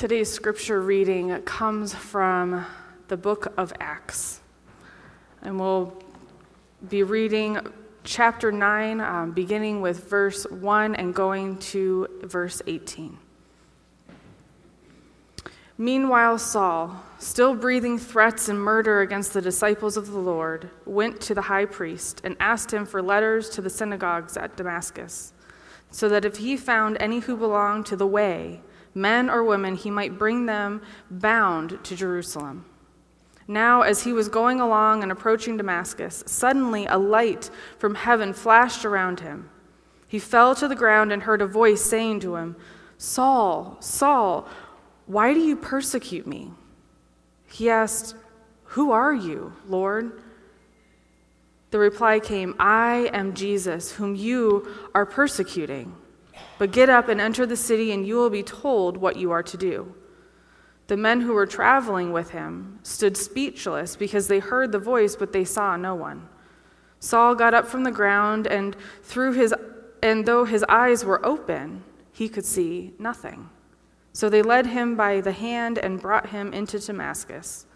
Today's scripture reading comes from the book of Acts. And we'll be reading chapter 9, um, beginning with verse 1 and going to verse 18. Meanwhile, Saul, still breathing threats and murder against the disciples of the Lord, went to the high priest and asked him for letters to the synagogues at Damascus, so that if he found any who belonged to the way, men or women, he might bring them bound to Jerusalem. Now, as he was going along and approaching Damascus, suddenly a light from heaven flashed around him. He fell to the ground and heard a voice saying to him, Saul, Saul, why do you persecute me? He asked, Who are you, Lord? The reply came, I am Jesus, whom you are persecuting. But get up and enter the city, and you will be told what you are to do. The men who were traveling with him stood speechless because they heard the voice, but they saw no one. Saul got up from the ground, and through his and though his eyes were open, he could see nothing. So they led him by the hand and brought him into Damascus.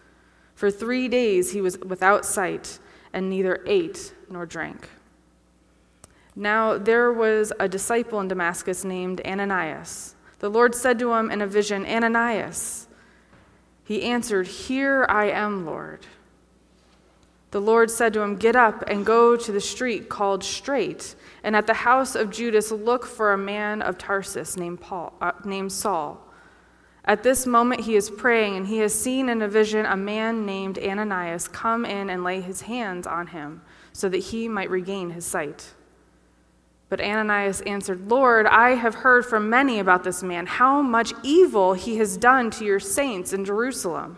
For three days he was without sight, and neither ate nor drank. Now there was a disciple in Damascus named Ananias. The Lord said to him in a vision, Ananias. He answered, Here I am, Lord. The Lord said to him, Get up and go to the street called Straight, and at the house of Judas look for a man of Tarsus named, Paul, uh, named Saul. At this moment he is praying, and he has seen in a vision a man named Ananias come in and lay his hands on him, so that he might regain his sight. But Ananias answered, Lord, I have heard from many about this man, how much evil he has done to your saints in Jerusalem.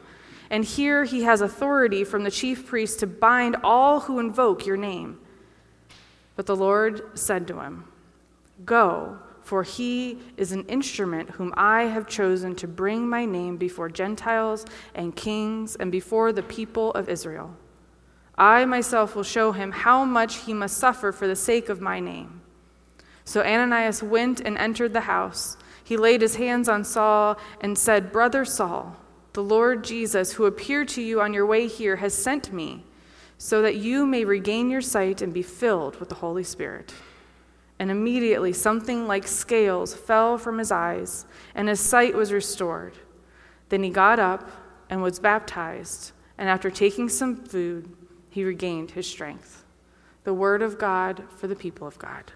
And here he has authority from the chief priest to bind all who invoke your name. But the Lord said to him, Go, for he is an instrument whom I have chosen to bring my name before Gentiles and kings and before the people of Israel. I myself will show him how much he must suffer for the sake of my name. So Ananias went and entered the house. He laid his hands on Saul and said, Brother Saul, the Lord Jesus, who appeared to you on your way here, has sent me so that you may regain your sight and be filled with the Holy Spirit. And immediately something like scales fell from his eyes, and his sight was restored. Then he got up and was baptized, and after taking some food, he regained his strength. The word of God for the people of God.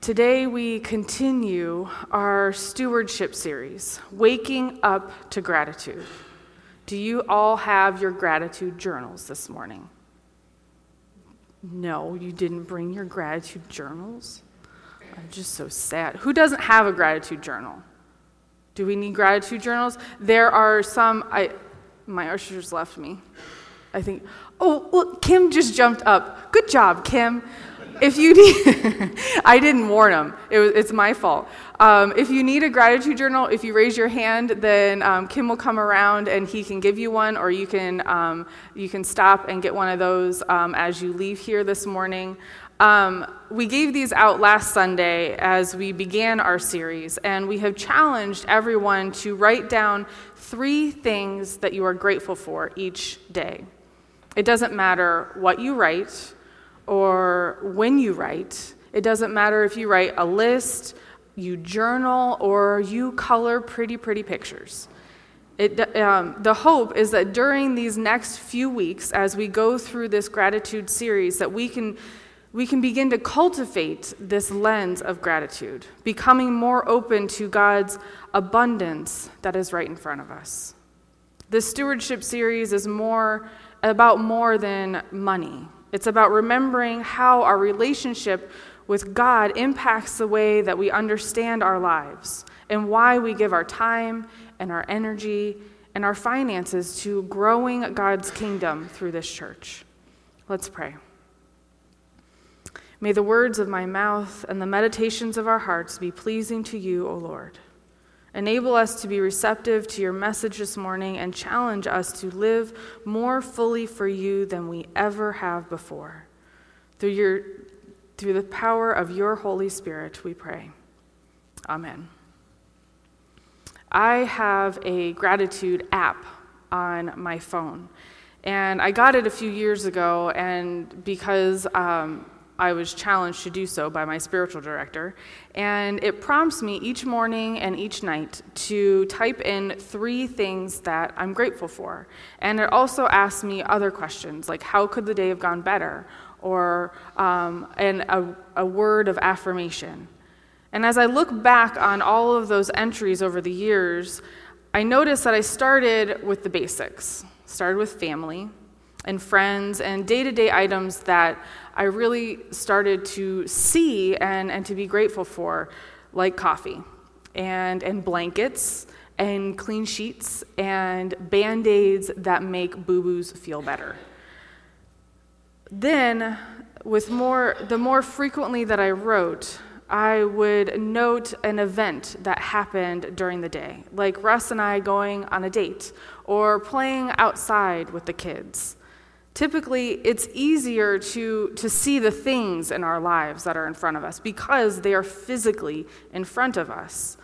Today, we continue our stewardship series, Waking Up to Gratitude. Do you all have your gratitude journals this morning? No, you didn't bring your gratitude journals? I'm just so sad. Who doesn't have a gratitude journal? Do we need gratitude journals? There are some, I, my ushers left me. I think, oh, well, Kim just jumped up. Good job, Kim if you need, I didn't warn them. It was, it's my fault. Um, if you need a gratitude journal, if you raise your hand, then um, Kim will come around and he can give you one, or you can um, you can stop and get one of those um, as you leave here this morning. Um, we gave these out last Sunday as we began our series, and we have challenged everyone to write down three things that you are grateful for each day. It doesn't matter what you write or when you write. It doesn't matter if you write a list, you journal, or you color pretty, pretty pictures. It, um, the hope is that during these next few weeks, as we go through this gratitude series, that we can, we can begin to cultivate this lens of gratitude, becoming more open to God's abundance that is right in front of us. The stewardship series is more about more than money. It's about remembering how our relationship with God impacts the way that we understand our lives and why we give our time and our energy and our finances to growing God's kingdom through this church. Let's pray. May the words of my mouth and the meditations of our hearts be pleasing to you, O Lord. Enable us to be receptive to your message this morning and challenge us to live more fully for you than we ever have before. Through, your, through the power of your Holy Spirit, we pray. Amen. I have a gratitude app on my phone. And I got it a few years ago, and because um, I was challenged to do so by my spiritual director. And it prompts me each morning and each night to type in three things that I'm grateful for. And it also asks me other questions, like how could the day have gone better? Or um, and a, a word of affirmation. And as I look back on all of those entries over the years, I notice that I started with the basics. Started with family and friends and day to day items that I really started to see and, and to be grateful for, like coffee and, and blankets and clean sheets and band aids that make boo boos feel better. Then, with more, the more frequently that I wrote, I would note an event that happened during the day, like Russ and I going on a date or playing outside with the kids. Typically, it's easier to, to see the things in our lives that are in front of us because they are physically in front of us.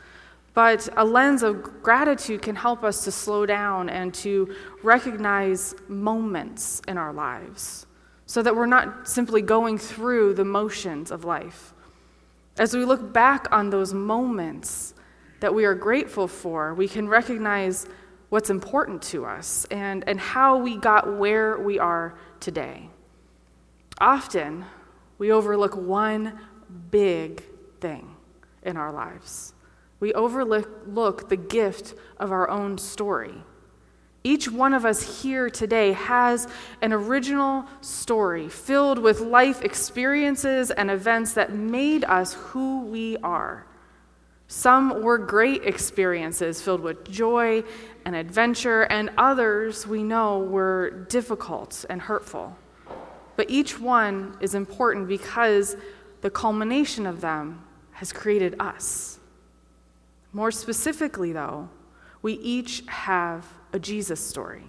But a lens of gratitude can help us to slow down and to recognize moments in our lives so that we're not simply going through the motions of life. As we look back on those moments that we are grateful for, we can recognize what's important to us and, and how we got where we are today. Often, we overlook one big thing in our lives. We overlook the gift of our own story. Each one of us here today has an original story filled with life experiences and events that made us who we are. Some were great experiences filled with joy and adventure, and others we know were difficult and hurtful. But each one is important because the culmination of them has created us. More specifically, though, we each have a Jesus story.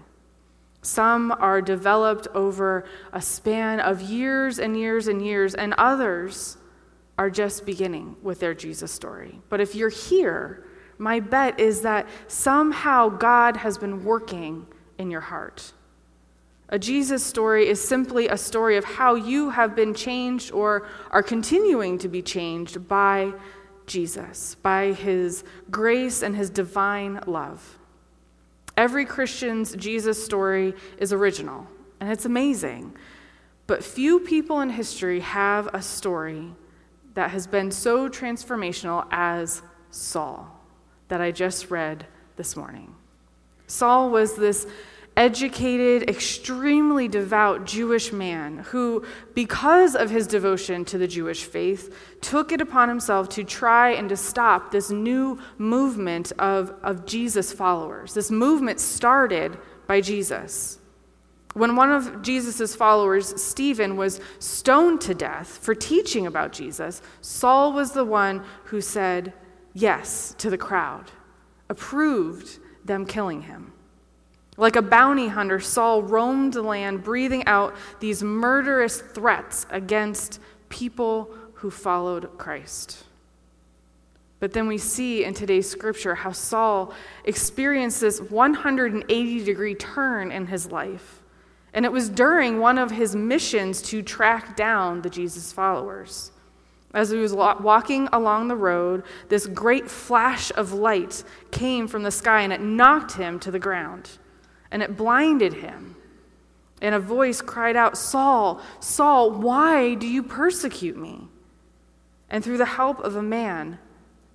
Some are developed over a span of years and years and years, and others are just beginning with their Jesus story. But if you're here, my bet is that somehow God has been working in your heart. A Jesus story is simply a story of how you have been changed or are continuing to be changed by Jesus, by his grace and his divine love. Every Christian's Jesus story is original, and it's amazing. But few people in history have a story that has been so transformational as Saul that I just read this morning. Saul was this educated, extremely devout Jewish man who, because of his devotion to the Jewish faith, took it upon himself to try and to stop this new movement of, of Jesus followers. This movement started by Jesus. When one of Jesus' followers, Stephen, was stoned to death for teaching about Jesus, Saul was the one who said yes to the crowd, approved them killing him. Like a bounty hunter, Saul roamed the land, breathing out these murderous threats against people who followed Christ. But then we see in today's scripture how Saul experienced this 180 degree turn in his life and it was during one of his missions to track down the Jesus followers. As he was walking along the road, this great flash of light came from the sky and it knocked him to the ground and it blinded him. And a voice cried out, Saul, Saul, why do you persecute me? And through the help of a man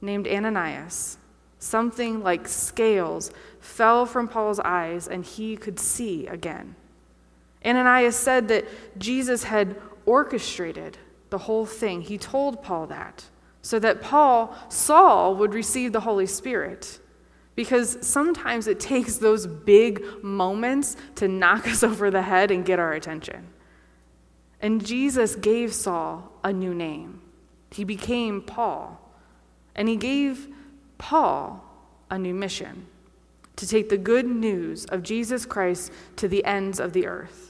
named Ananias, something like scales fell from Paul's eyes and he could see again. Ananias said that Jesus had orchestrated the whole thing. He told Paul that so that Paul, Saul, would receive the Holy Spirit. Because sometimes it takes those big moments to knock us over the head and get our attention. And Jesus gave Saul a new name. He became Paul. And he gave Paul a new mission to take the good news of Jesus Christ to the ends of the earth.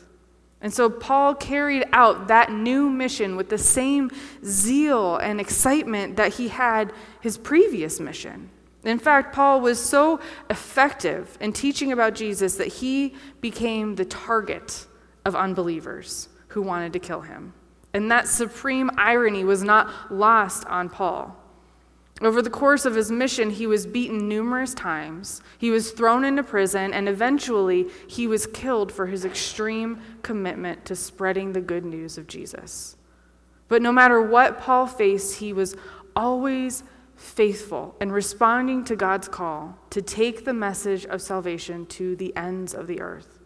And so Paul carried out that new mission with the same zeal and excitement that he had his previous mission. In fact, Paul was so effective in teaching about Jesus that he became the target of unbelievers who wanted to kill him. And that supreme irony was not lost on Paul. Over the course of his mission, he was beaten numerous times. He was thrown into prison, and eventually he was killed for his extreme commitment to spreading the good news of Jesus. But no matter what Paul faced, he was always faithful in responding to God's call to take the message of salvation to the ends of the earth.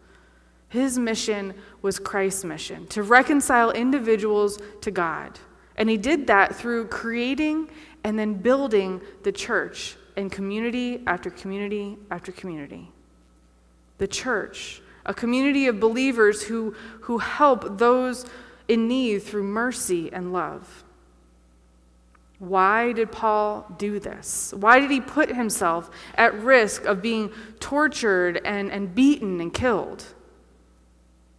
His mission was Christ's mission to reconcile individuals to God. And he did that through creating and then building the church in community after community after community. The church, a community of believers who, who help those in need through mercy and love. Why did Paul do this? Why did he put himself at risk of being tortured and, and beaten and killed?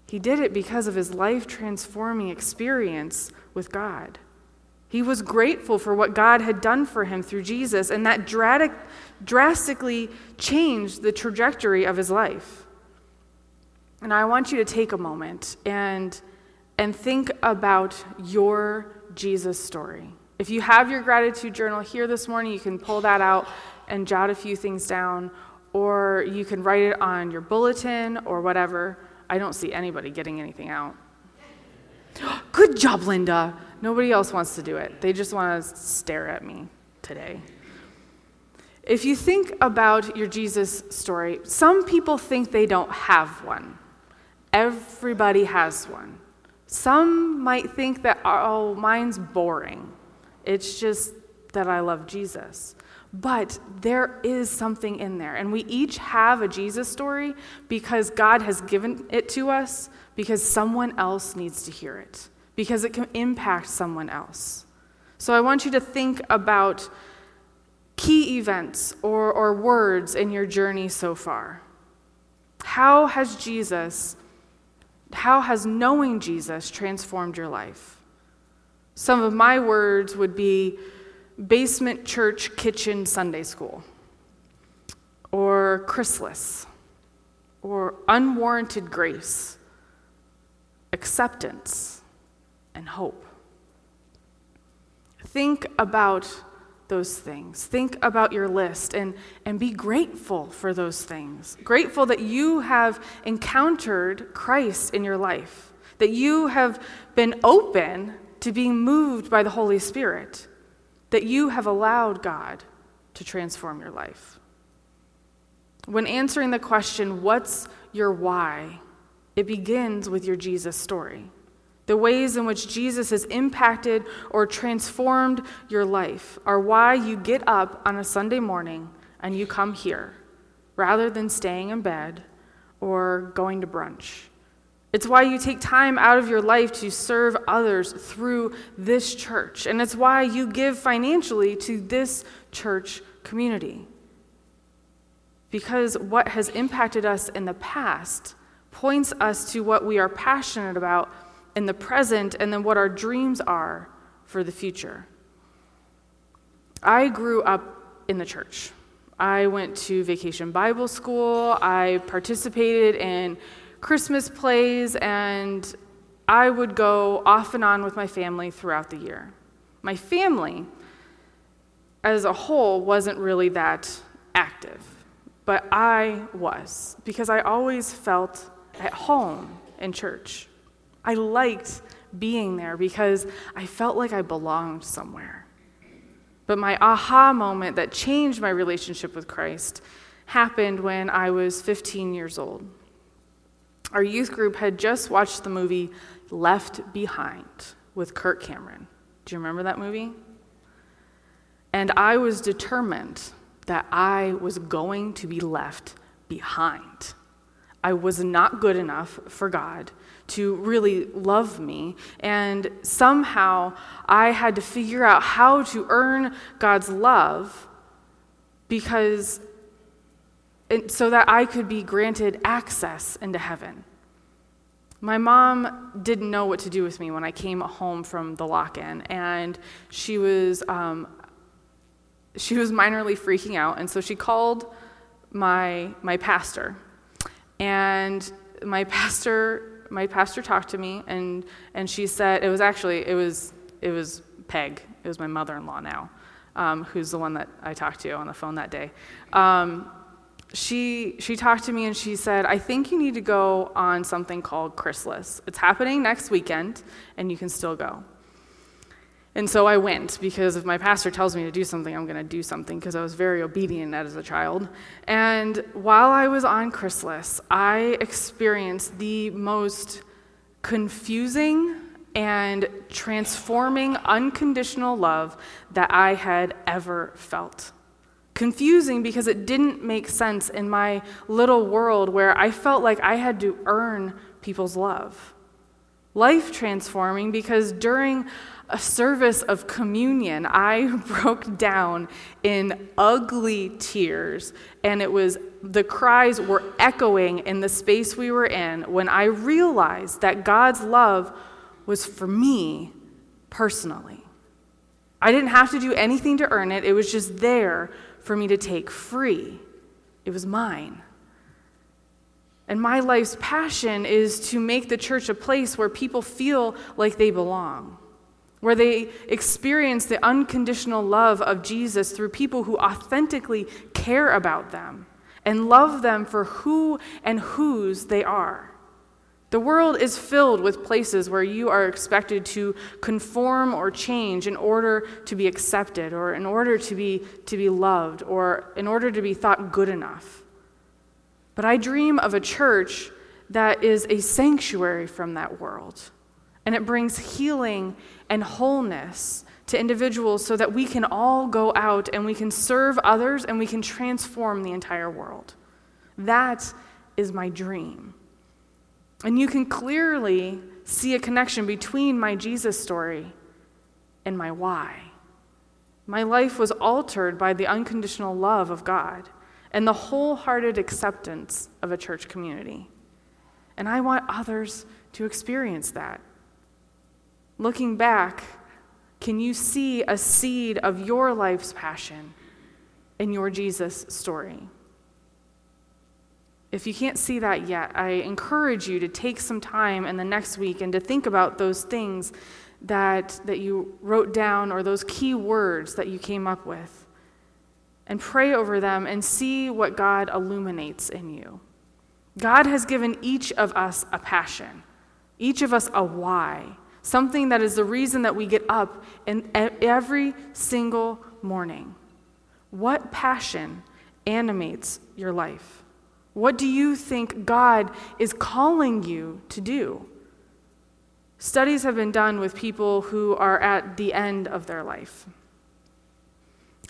He did it because of his life transforming experience with God. He was grateful for what God had done for him through Jesus, and that drastically changed the trajectory of his life. And I want you to take a moment and, and think about your Jesus story. If you have your gratitude journal here this morning, you can pull that out and jot a few things down, or you can write it on your bulletin or whatever. I don't see anybody getting anything out. Good job, Linda. Nobody else wants to do it. They just want to stare at me today. If you think about your Jesus story, some people think they don't have one. Everybody has one. Some might think that, oh, mine's boring. It's just that I love Jesus. But there is something in there. And we each have a Jesus story because God has given it to us because someone else needs to hear it, because it can impact someone else. So I want you to think about key events or, or words in your journey so far. How has Jesus, how has knowing Jesus transformed your life? Some of my words would be basement church kitchen Sunday school, or chrysalis, or unwarranted grace, acceptance, and hope. Think about those things. Think about your list and, and be grateful for those things. Grateful that you have encountered Christ in your life, that you have been open to being moved by the Holy Spirit that you have allowed God to transform your life. When answering the question, What's your why? It begins with your Jesus story. The ways in which Jesus has impacted or transformed your life are why you get up on a Sunday morning and you come here rather than staying in bed or going to brunch. It's why you take time out of your life to serve others through this church. And it's why you give financially to this church community. Because what has impacted us in the past points us to what we are passionate about in the present and then what our dreams are for the future. I grew up in the church. I went to vacation Bible school. I participated in Christmas plays, and I would go off and on with my family throughout the year. My family, as a whole, wasn't really that active, but I was because I always felt at home in church. I liked being there because I felt like I belonged somewhere. But my aha moment that changed my relationship with Christ happened when I was 15 years old our youth group had just watched the movie Left Behind with Kirk Cameron. Do you remember that movie? And I was determined that I was going to be left behind. I was not good enough for God to really love me. And somehow I had to figure out how to earn God's love because so that I could be granted access into heaven. my mom didn't know what to do with me when I came home from the lock in, and she was, um, she was minorly freaking out, and so she called my, my pastor. And my pastor, my pastor talked to me, and, and she said, it was actually, it was, it was Peg, it was my mother in law now, um, who's the one that I talked to on the phone that day. Um, she, she talked to me and she said, I think you need to go on something called Chrysalis. It's happening next weekend, and you can still go. And so I went because if my pastor tells me to do something, I'm going to do something because I was very obedient as a child. And while I was on Chrysalis, I experienced the most confusing and transforming unconditional love that I had ever felt. Confusing because it didn't make sense in my little world where I felt like I had to earn people's love. Life transforming because during a service of communion, I broke down in ugly tears, and it was the cries were echoing in the space we were in when I realized that God's love was for me personally. I didn't have to do anything to earn it, it was just there for me to take free. It was mine. And my life's passion is to make the church a place where people feel like they belong, where they experience the unconditional love of Jesus through people who authentically care about them and love them for who and whose they are. The world is filled with places where you are expected to conform or change in order to be accepted or in order to be, to be loved or in order to be thought good enough. But I dream of a church that is a sanctuary from that world. And it brings healing and wholeness to individuals so that we can all go out and we can serve others and we can transform the entire world. That is my dream. And you can clearly see a connection between my Jesus story and my why. My life was altered by the unconditional love of God and the wholehearted acceptance of a church community. And I want others to experience that. Looking back, can you see a seed of your life's passion in your Jesus story? If you can't see that yet, I encourage you to take some time in the next week and to think about those things that, that you wrote down or those key words that you came up with. And pray over them and see what God illuminates in you. God has given each of us a passion, each of us a why, something that is the reason that we get up in every single morning. What passion animates your life? What do you think God is calling you to do? Studies have been done with people who are at the end of their life.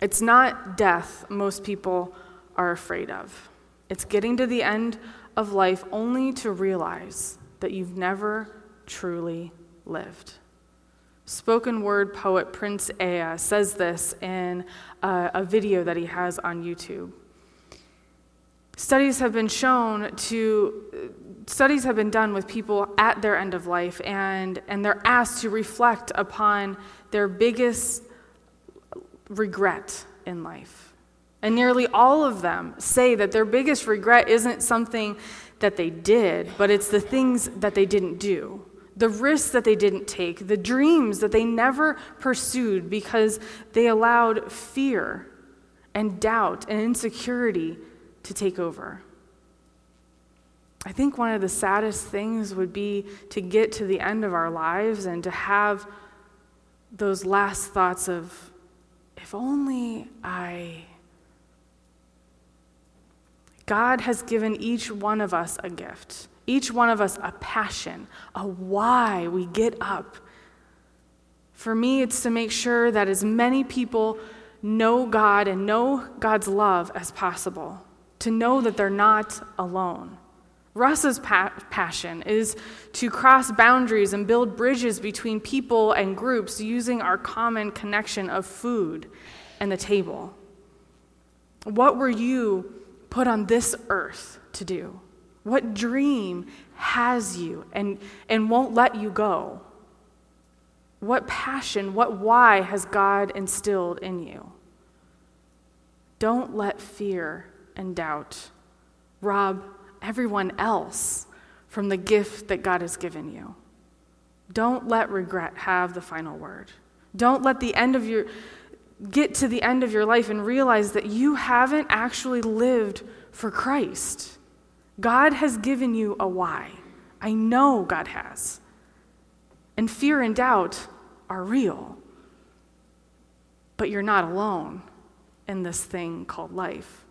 It's not death most people are afraid of. It's getting to the end of life only to realize that you've never truly lived. Spoken word poet Prince Ea says this in a, a video that he has on YouTube. Studies have been shown to, studies have been done with people at their end of life, and, and they're asked to reflect upon their biggest regret in life. And nearly all of them say that their biggest regret isn't something that they did, but it's the things that they didn't do, the risks that they didn't take, the dreams that they never pursued because they allowed fear and doubt and insecurity to take over. I think one of the saddest things would be to get to the end of our lives and to have those last thoughts of, if only I. God has given each one of us a gift, each one of us a passion, a why we get up. For me, it's to make sure that as many people know God and know God's love as possible to know that they're not alone. Russ's pa- passion is to cross boundaries and build bridges between people and groups using our common connection of food and the table. What were you put on this earth to do? What dream has you and, and won't let you go? What passion, what why has God instilled in you? Don't let fear and doubt rob everyone else from the gift that God has given you. Don't let regret have the final word. Don't let the end of your get to the end of your life and realize that you haven't actually lived for Christ. God has given you a why. I know God has. And fear and doubt are real. But you're not alone in this thing called life.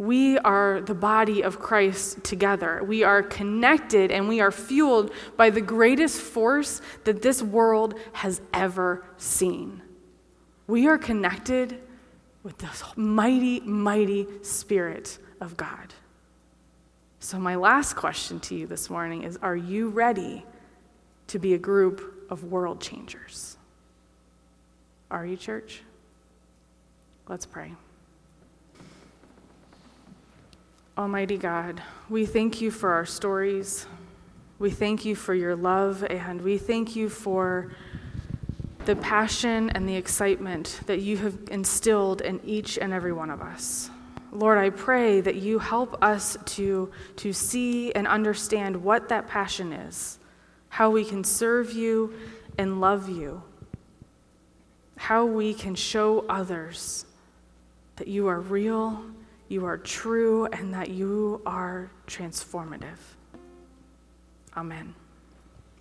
We are the body of Christ together. We are connected and we are fueled by the greatest force that this world has ever seen. We are connected with the mighty, mighty Spirit of God. So, my last question to you this morning is Are you ready to be a group of world changers? Are you, church? Let's pray. Almighty God, we thank you for our stories. We thank you for your love, and we thank you for the passion and the excitement that you have instilled in each and every one of us. Lord, I pray that you help us to, to see and understand what that passion is, how we can serve you and love you, how we can show others that you are real, you are true, and that you are transformative. Amen.